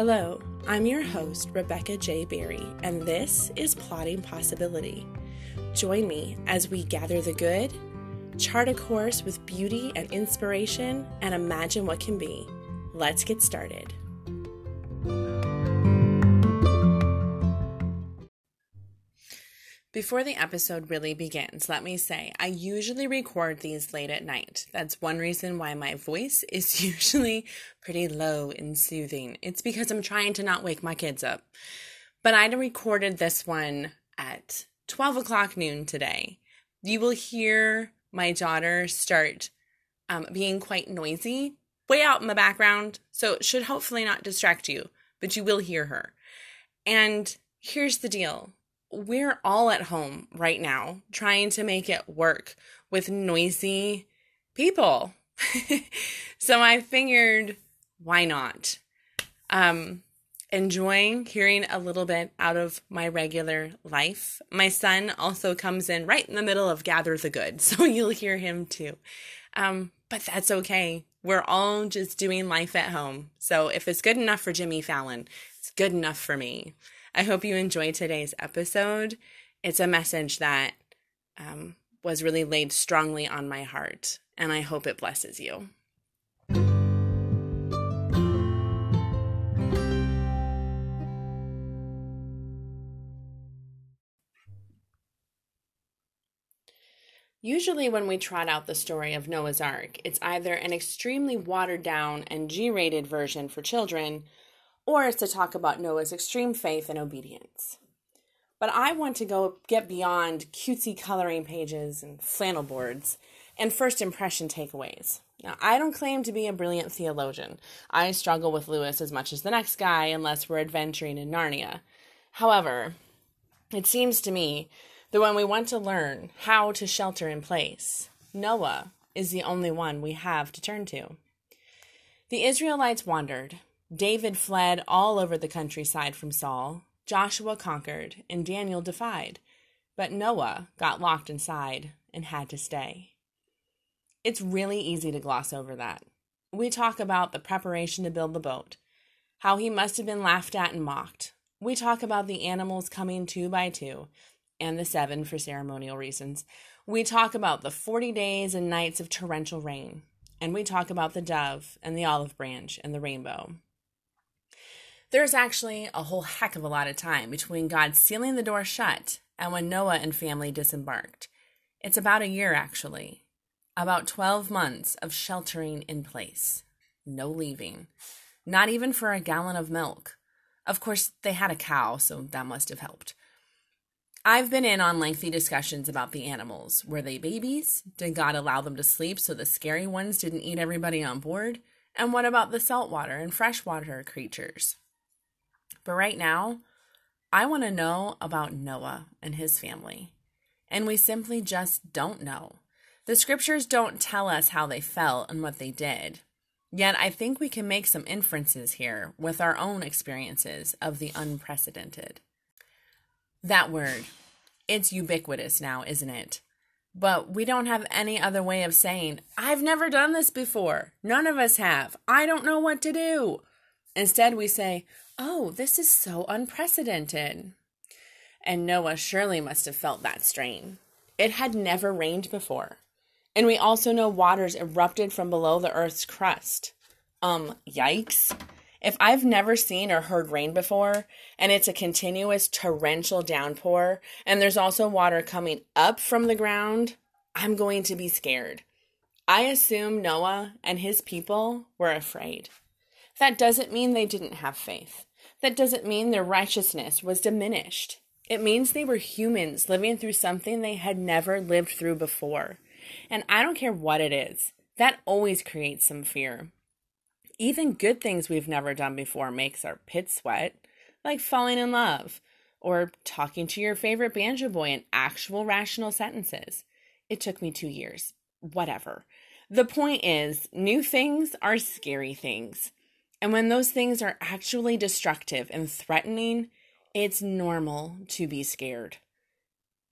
Hello, I'm your host, Rebecca J. Berry, and this is Plotting Possibility. Join me as we gather the good, chart a course with beauty and inspiration, and imagine what can be. Let's get started. Before the episode really begins, let me say I usually record these late at night. That's one reason why my voice is usually pretty low and soothing. It's because I'm trying to not wake my kids up. But I recorded this one at 12 o'clock noon today. You will hear my daughter start um, being quite noisy way out in the background. So it should hopefully not distract you, but you will hear her. And here's the deal we're all at home right now trying to make it work with noisy people. so I figured, why not? Um, enjoying hearing a little bit out of my regular life. My son also comes in right in the middle of Gather the Good, so you'll hear him too. Um, but that's okay. We're all just doing life at home. So if it's good enough for Jimmy Fallon, it's good enough for me. I hope you enjoyed today's episode. It's a message that um, was really laid strongly on my heart, and I hope it blesses you. Usually, when we trot out the story of Noah's Ark, it's either an extremely watered down and G rated version for children or it's to talk about Noah's extreme faith and obedience. But I want to go get beyond cutesy coloring pages and flannel boards and first impression takeaways. Now, I don't claim to be a brilliant theologian. I struggle with Lewis as much as the next guy, unless we're adventuring in Narnia. However, it seems to me that when we want to learn how to shelter in place, Noah is the only one we have to turn to. The Israelites wandered, David fled all over the countryside from Saul, Joshua conquered, and Daniel defied. But Noah got locked inside and had to stay. It's really easy to gloss over that. We talk about the preparation to build the boat, how he must have been laughed at and mocked. We talk about the animals coming two by two, and the seven for ceremonial reasons. We talk about the 40 days and nights of torrential rain, and we talk about the dove and the olive branch and the rainbow. There's actually a whole heck of a lot of time between God sealing the door shut and when Noah and family disembarked. It's about a year, actually. About 12 months of sheltering in place. No leaving. Not even for a gallon of milk. Of course, they had a cow, so that must have helped. I've been in on lengthy discussions about the animals. Were they babies? Did God allow them to sleep so the scary ones didn't eat everybody on board? And what about the saltwater and freshwater creatures? But right now, I want to know about Noah and his family. And we simply just don't know. The scriptures don't tell us how they felt and what they did. Yet I think we can make some inferences here with our own experiences of the unprecedented. That word, it's ubiquitous now, isn't it? But we don't have any other way of saying, I've never done this before. None of us have. I don't know what to do. Instead, we say, Oh, this is so unprecedented. And Noah surely must have felt that strain. It had never rained before. And we also know waters erupted from below the earth's crust. Um, yikes. If I've never seen or heard rain before, and it's a continuous torrential downpour, and there's also water coming up from the ground, I'm going to be scared. I assume Noah and his people were afraid. That doesn't mean they didn't have faith. That doesn't mean their righteousness was diminished. It means they were humans living through something they had never lived through before. And I don't care what it is, that always creates some fear. Even good things we've never done before makes our pits sweat, like falling in love or talking to your favorite banjo boy in actual rational sentences. It took me two years. Whatever. The point is, new things are scary things. And when those things are actually destructive and threatening, it's normal to be scared.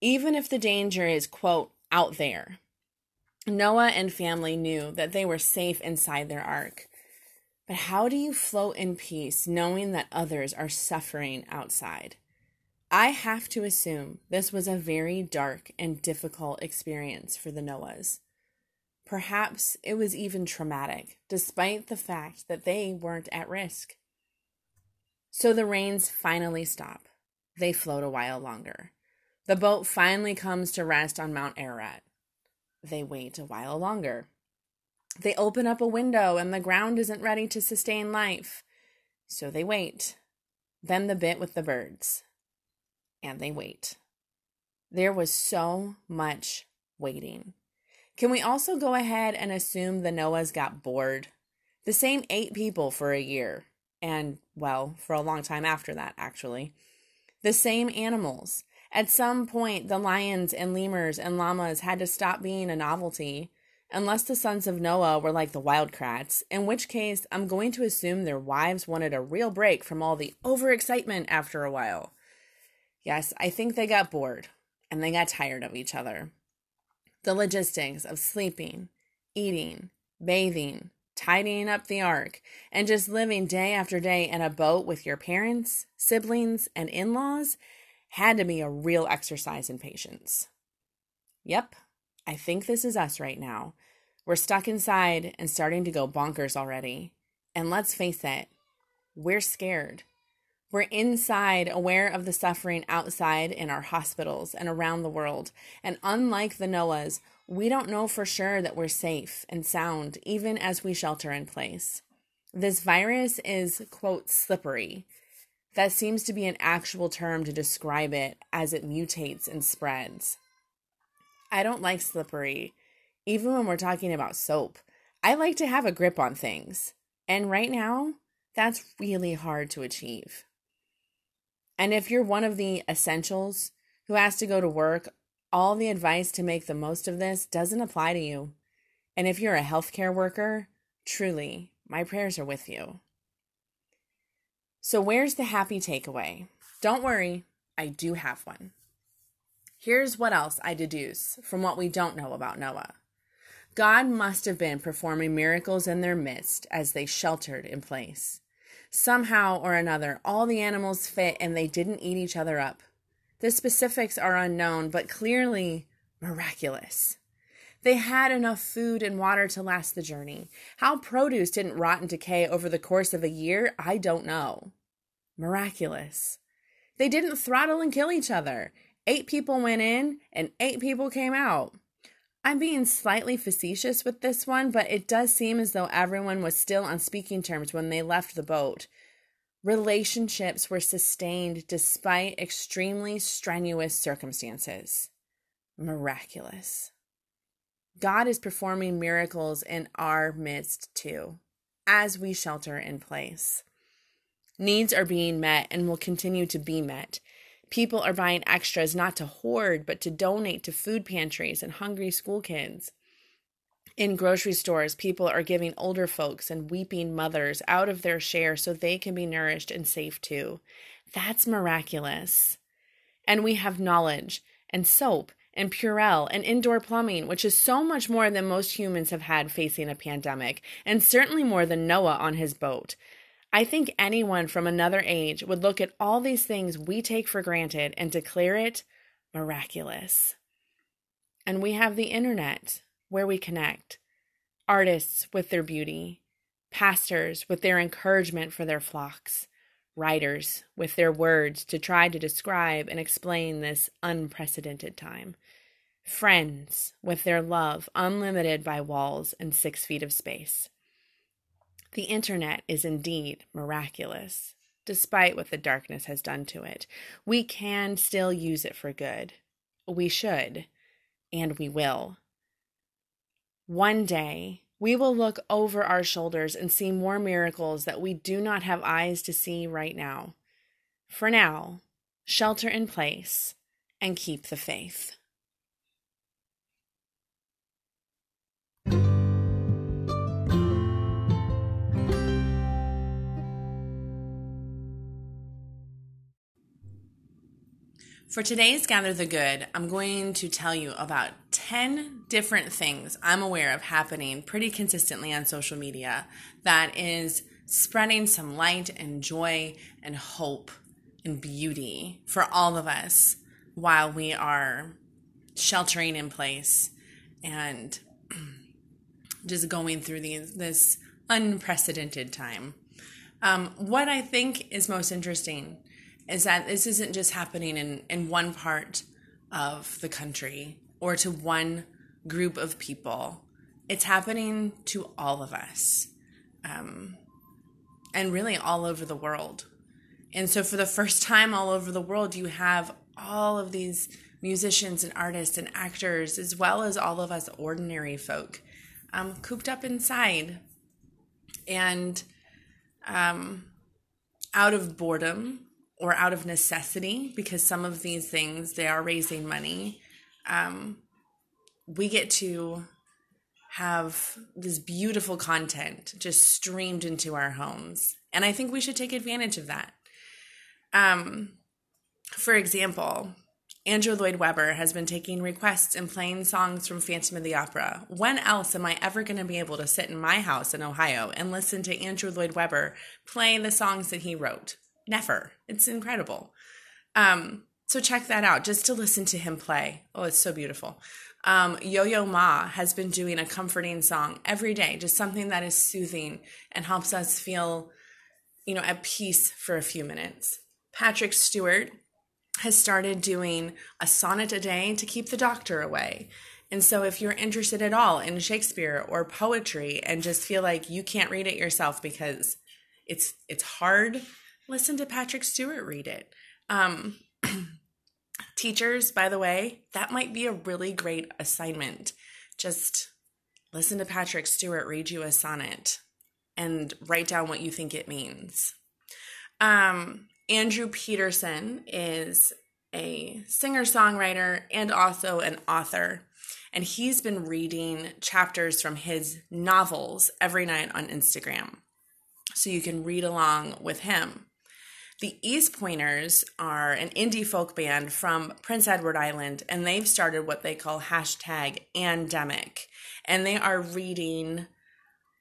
Even if the danger is, quote, out there. Noah and family knew that they were safe inside their ark. But how do you float in peace knowing that others are suffering outside? I have to assume this was a very dark and difficult experience for the Noahs. Perhaps it was even traumatic, despite the fact that they weren't at risk. So the rains finally stop. They float a while longer. The boat finally comes to rest on Mount Ararat. They wait a while longer. They open up a window and the ground isn't ready to sustain life. So they wait. Then the bit with the birds. And they wait. There was so much waiting. Can we also go ahead and assume the Noahs got bored? The same eight people for a year, and, well, for a long time after that, actually. The same animals. At some point, the lions and lemurs and llamas had to stop being a novelty unless the sons of Noah were like the Wild Kratts, in which case I'm going to assume their wives wanted a real break from all the overexcitement after a while. Yes, I think they got bored and they got tired of each other. The logistics of sleeping, eating, bathing, tidying up the ark, and just living day after day in a boat with your parents, siblings, and in laws had to be a real exercise in patience. Yep, I think this is us right now. We're stuck inside and starting to go bonkers already. And let's face it, we're scared. We're inside, aware of the suffering outside in our hospitals and around the world. And unlike the Noahs, we don't know for sure that we're safe and sound, even as we shelter in place. This virus is, quote, slippery. That seems to be an actual term to describe it as it mutates and spreads. I don't like slippery, even when we're talking about soap. I like to have a grip on things. And right now, that's really hard to achieve. And if you're one of the essentials who has to go to work, all the advice to make the most of this doesn't apply to you. And if you're a healthcare worker, truly, my prayers are with you. So, where's the happy takeaway? Don't worry, I do have one. Here's what else I deduce from what we don't know about Noah God must have been performing miracles in their midst as they sheltered in place. Somehow or another, all the animals fit and they didn't eat each other up. The specifics are unknown, but clearly miraculous. They had enough food and water to last the journey. How produce didn't rot and decay over the course of a year, I don't know. Miraculous. They didn't throttle and kill each other. Eight people went in and eight people came out. I'm being slightly facetious with this one, but it does seem as though everyone was still on speaking terms when they left the boat. Relationships were sustained despite extremely strenuous circumstances. Miraculous. God is performing miracles in our midst too, as we shelter in place. Needs are being met and will continue to be met. People are buying extras not to hoard, but to donate to food pantries and hungry school kids. In grocery stores, people are giving older folks and weeping mothers out of their share so they can be nourished and safe too. That's miraculous. And we have knowledge and soap and Purell and indoor plumbing, which is so much more than most humans have had facing a pandemic, and certainly more than Noah on his boat. I think anyone from another age would look at all these things we take for granted and declare it miraculous. And we have the internet where we connect artists with their beauty, pastors with their encouragement for their flocks, writers with their words to try to describe and explain this unprecedented time, friends with their love unlimited by walls and six feet of space. The internet is indeed miraculous, despite what the darkness has done to it. We can still use it for good. We should, and we will. One day, we will look over our shoulders and see more miracles that we do not have eyes to see right now. For now, shelter in place and keep the faith. For today's Gather the Good, I'm going to tell you about 10 different things I'm aware of happening pretty consistently on social media that is spreading some light and joy and hope and beauty for all of us while we are sheltering in place and just going through this unprecedented time. Um, what I think is most interesting is that this isn't just happening in, in one part of the country or to one group of people. It's happening to all of us um, and really all over the world. And so, for the first time all over the world, you have all of these musicians and artists and actors, as well as all of us ordinary folk, um, cooped up inside and um, out of boredom or out of necessity, because some of these things they are raising money. Um, we get to have this beautiful content just streamed into our homes, and I think we should take advantage of that. Um, for example, Andrew Lloyd Webber has been taking requests and playing songs from Phantom of the Opera. When else am I ever going to be able to sit in my house in Ohio and listen to Andrew Lloyd Webber play the songs that he wrote? Never. It's incredible. Um, so check that out just to listen to him play. Oh, it's so beautiful. Um, Yo Yo Ma has been doing a comforting song every day, just something that is soothing and helps us feel, you know, at peace for a few minutes. Patrick Stewart has started doing a sonnet a day to keep the doctor away. And so if you're interested at all in Shakespeare or poetry and just feel like you can't read it yourself because it's it's hard, listen to Patrick Stewart read it. Um, teachers, by the way, that might be a really great assignment. Just listen to Patrick Stewart read you a sonnet and write down what you think it means. Um, Andrew Peterson is a singer songwriter and also an author. And he's been reading chapters from his novels every night on Instagram. So you can read along with him. The East Pointers are an indie folk band from Prince Edward Island, and they've started what they call hashtag Andemic. And they are reading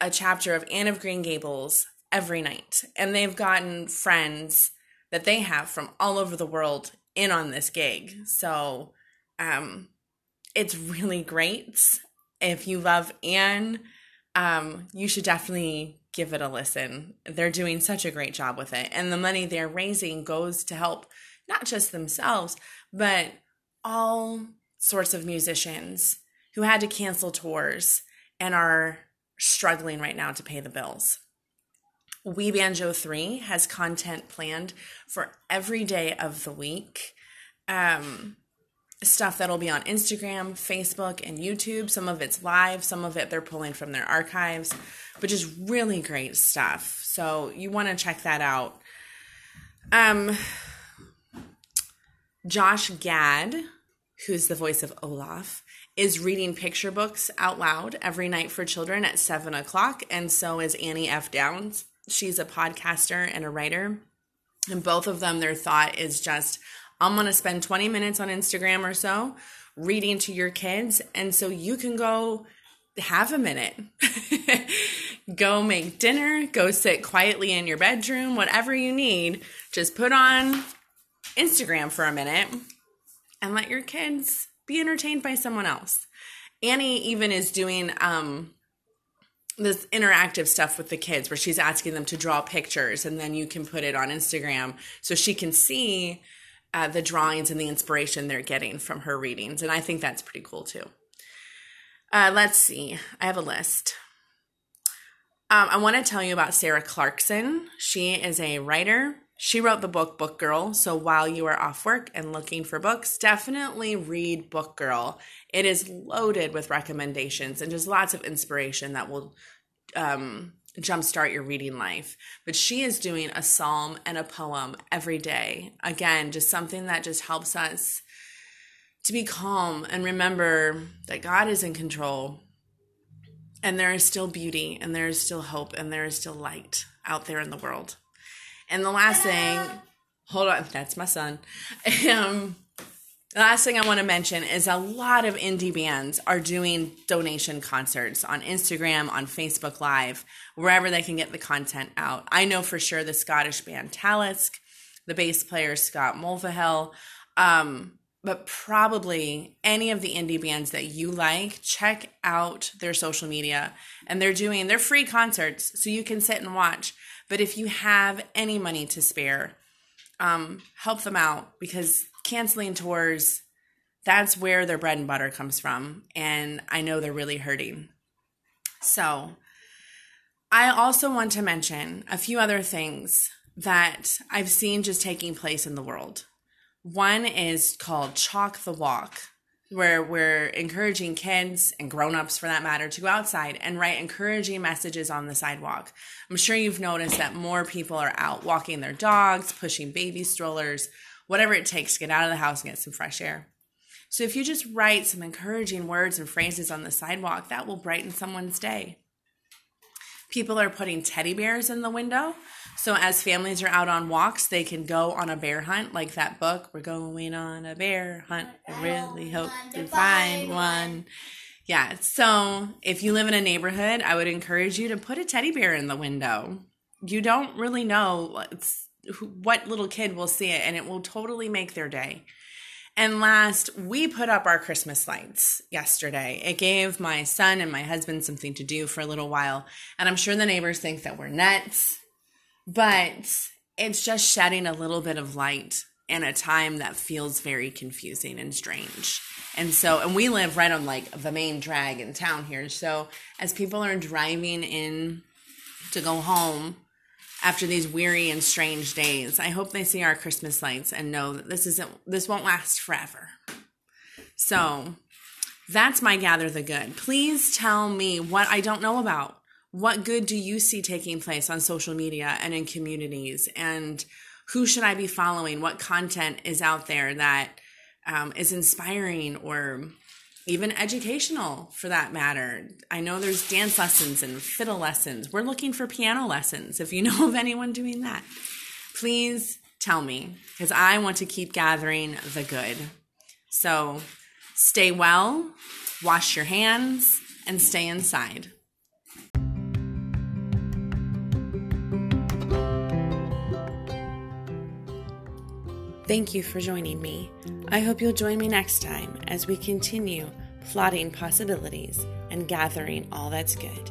a chapter of Anne of Green Gables every night. And they've gotten friends that they have from all over the world in on this gig. So um, it's really great. If you love Anne, um, you should definitely give it a listen. They're doing such a great job with it. And the money they're raising goes to help not just themselves, but all sorts of musicians who had to cancel tours and are struggling right now to pay the bills. We Banjo 3 has content planned for every day of the week. Um, stuff that'll be on Instagram, Facebook, and YouTube. Some of it's live, some of it they're pulling from their archives, but just really great stuff. So you want to check that out. Um, Josh Gad, who's the voice of Olaf, is reading picture books out loud every night for children at seven o'clock, and so is Annie F. Downs. She's a podcaster and a writer. And both of them, their thought is just, I'm going to spend 20 minutes on Instagram or so reading to your kids. And so you can go have a minute. go make dinner, go sit quietly in your bedroom, whatever you need. Just put on Instagram for a minute and let your kids be entertained by someone else. Annie even is doing um this interactive stuff with the kids where she's asking them to draw pictures and then you can put it on Instagram so she can see uh, the drawings and the inspiration they're getting from her readings. And I think that's pretty cool too. Uh, let's see, I have a list. Um, I want to tell you about Sarah Clarkson. She is a writer. She wrote the book Book Girl. So while you are off work and looking for books, definitely read Book Girl. It is loaded with recommendations and just lots of inspiration that will um, jumpstart your reading life. But she is doing a psalm and a poem every day. Again, just something that just helps us to be calm and remember that God is in control and there is still beauty and there is still hope and there is still light out there in the world. And the last thing, hold on, that's my son. Um, The last thing I want to mention is a lot of indie bands are doing donation concerts on Instagram, on Facebook Live, wherever they can get the content out. I know for sure the Scottish band Talisk, the bass player Scott Mulvihill, um, but probably any of the indie bands that you like, check out their social media. And they're doing their free concerts, so you can sit and watch. But if you have any money to spare, um, help them out because canceling tours, that's where their bread and butter comes from. And I know they're really hurting. So, I also want to mention a few other things that I've seen just taking place in the world. One is called Chalk the Walk, where we're encouraging kids and grown-ups for that matter to go outside and write encouraging messages on the sidewalk. I'm sure you've noticed that more people are out walking their dogs, pushing baby strollers, whatever it takes to get out of the house and get some fresh air. So if you just write some encouraging words and phrases on the sidewalk, that will brighten someone's day. People are putting teddy bears in the window. So as families are out on walks, they can go on a bear hunt, like that book, We're Going on a Bear Hunt. I really hope to find one. Yeah, so if you live in a neighborhood, I would encourage you to put a teddy bear in the window. You don't really know what little kid will see it, and it will totally make their day. And last, we put up our Christmas lights yesterday. It gave my son and my husband something to do for a little while. And I'm sure the neighbors think that we're nuts, but it's just shedding a little bit of light in a time that feels very confusing and strange. And so, and we live right on like the main drag in town here. So, as people are driving in to go home, after these weary and strange days. I hope they see our Christmas lights and know that this isn't this won't last forever. So, that's my gather the good. Please tell me what I don't know about. What good do you see taking place on social media and in communities? And who should I be following? What content is out there that um, is inspiring or even educational for that matter. I know there's dance lessons and fiddle lessons. We're looking for piano lessons. If you know of anyone doing that, please tell me because I want to keep gathering the good. So stay well, wash your hands, and stay inside. Thank you for joining me. I hope you'll join me next time as we continue plotting possibilities and gathering all that's good.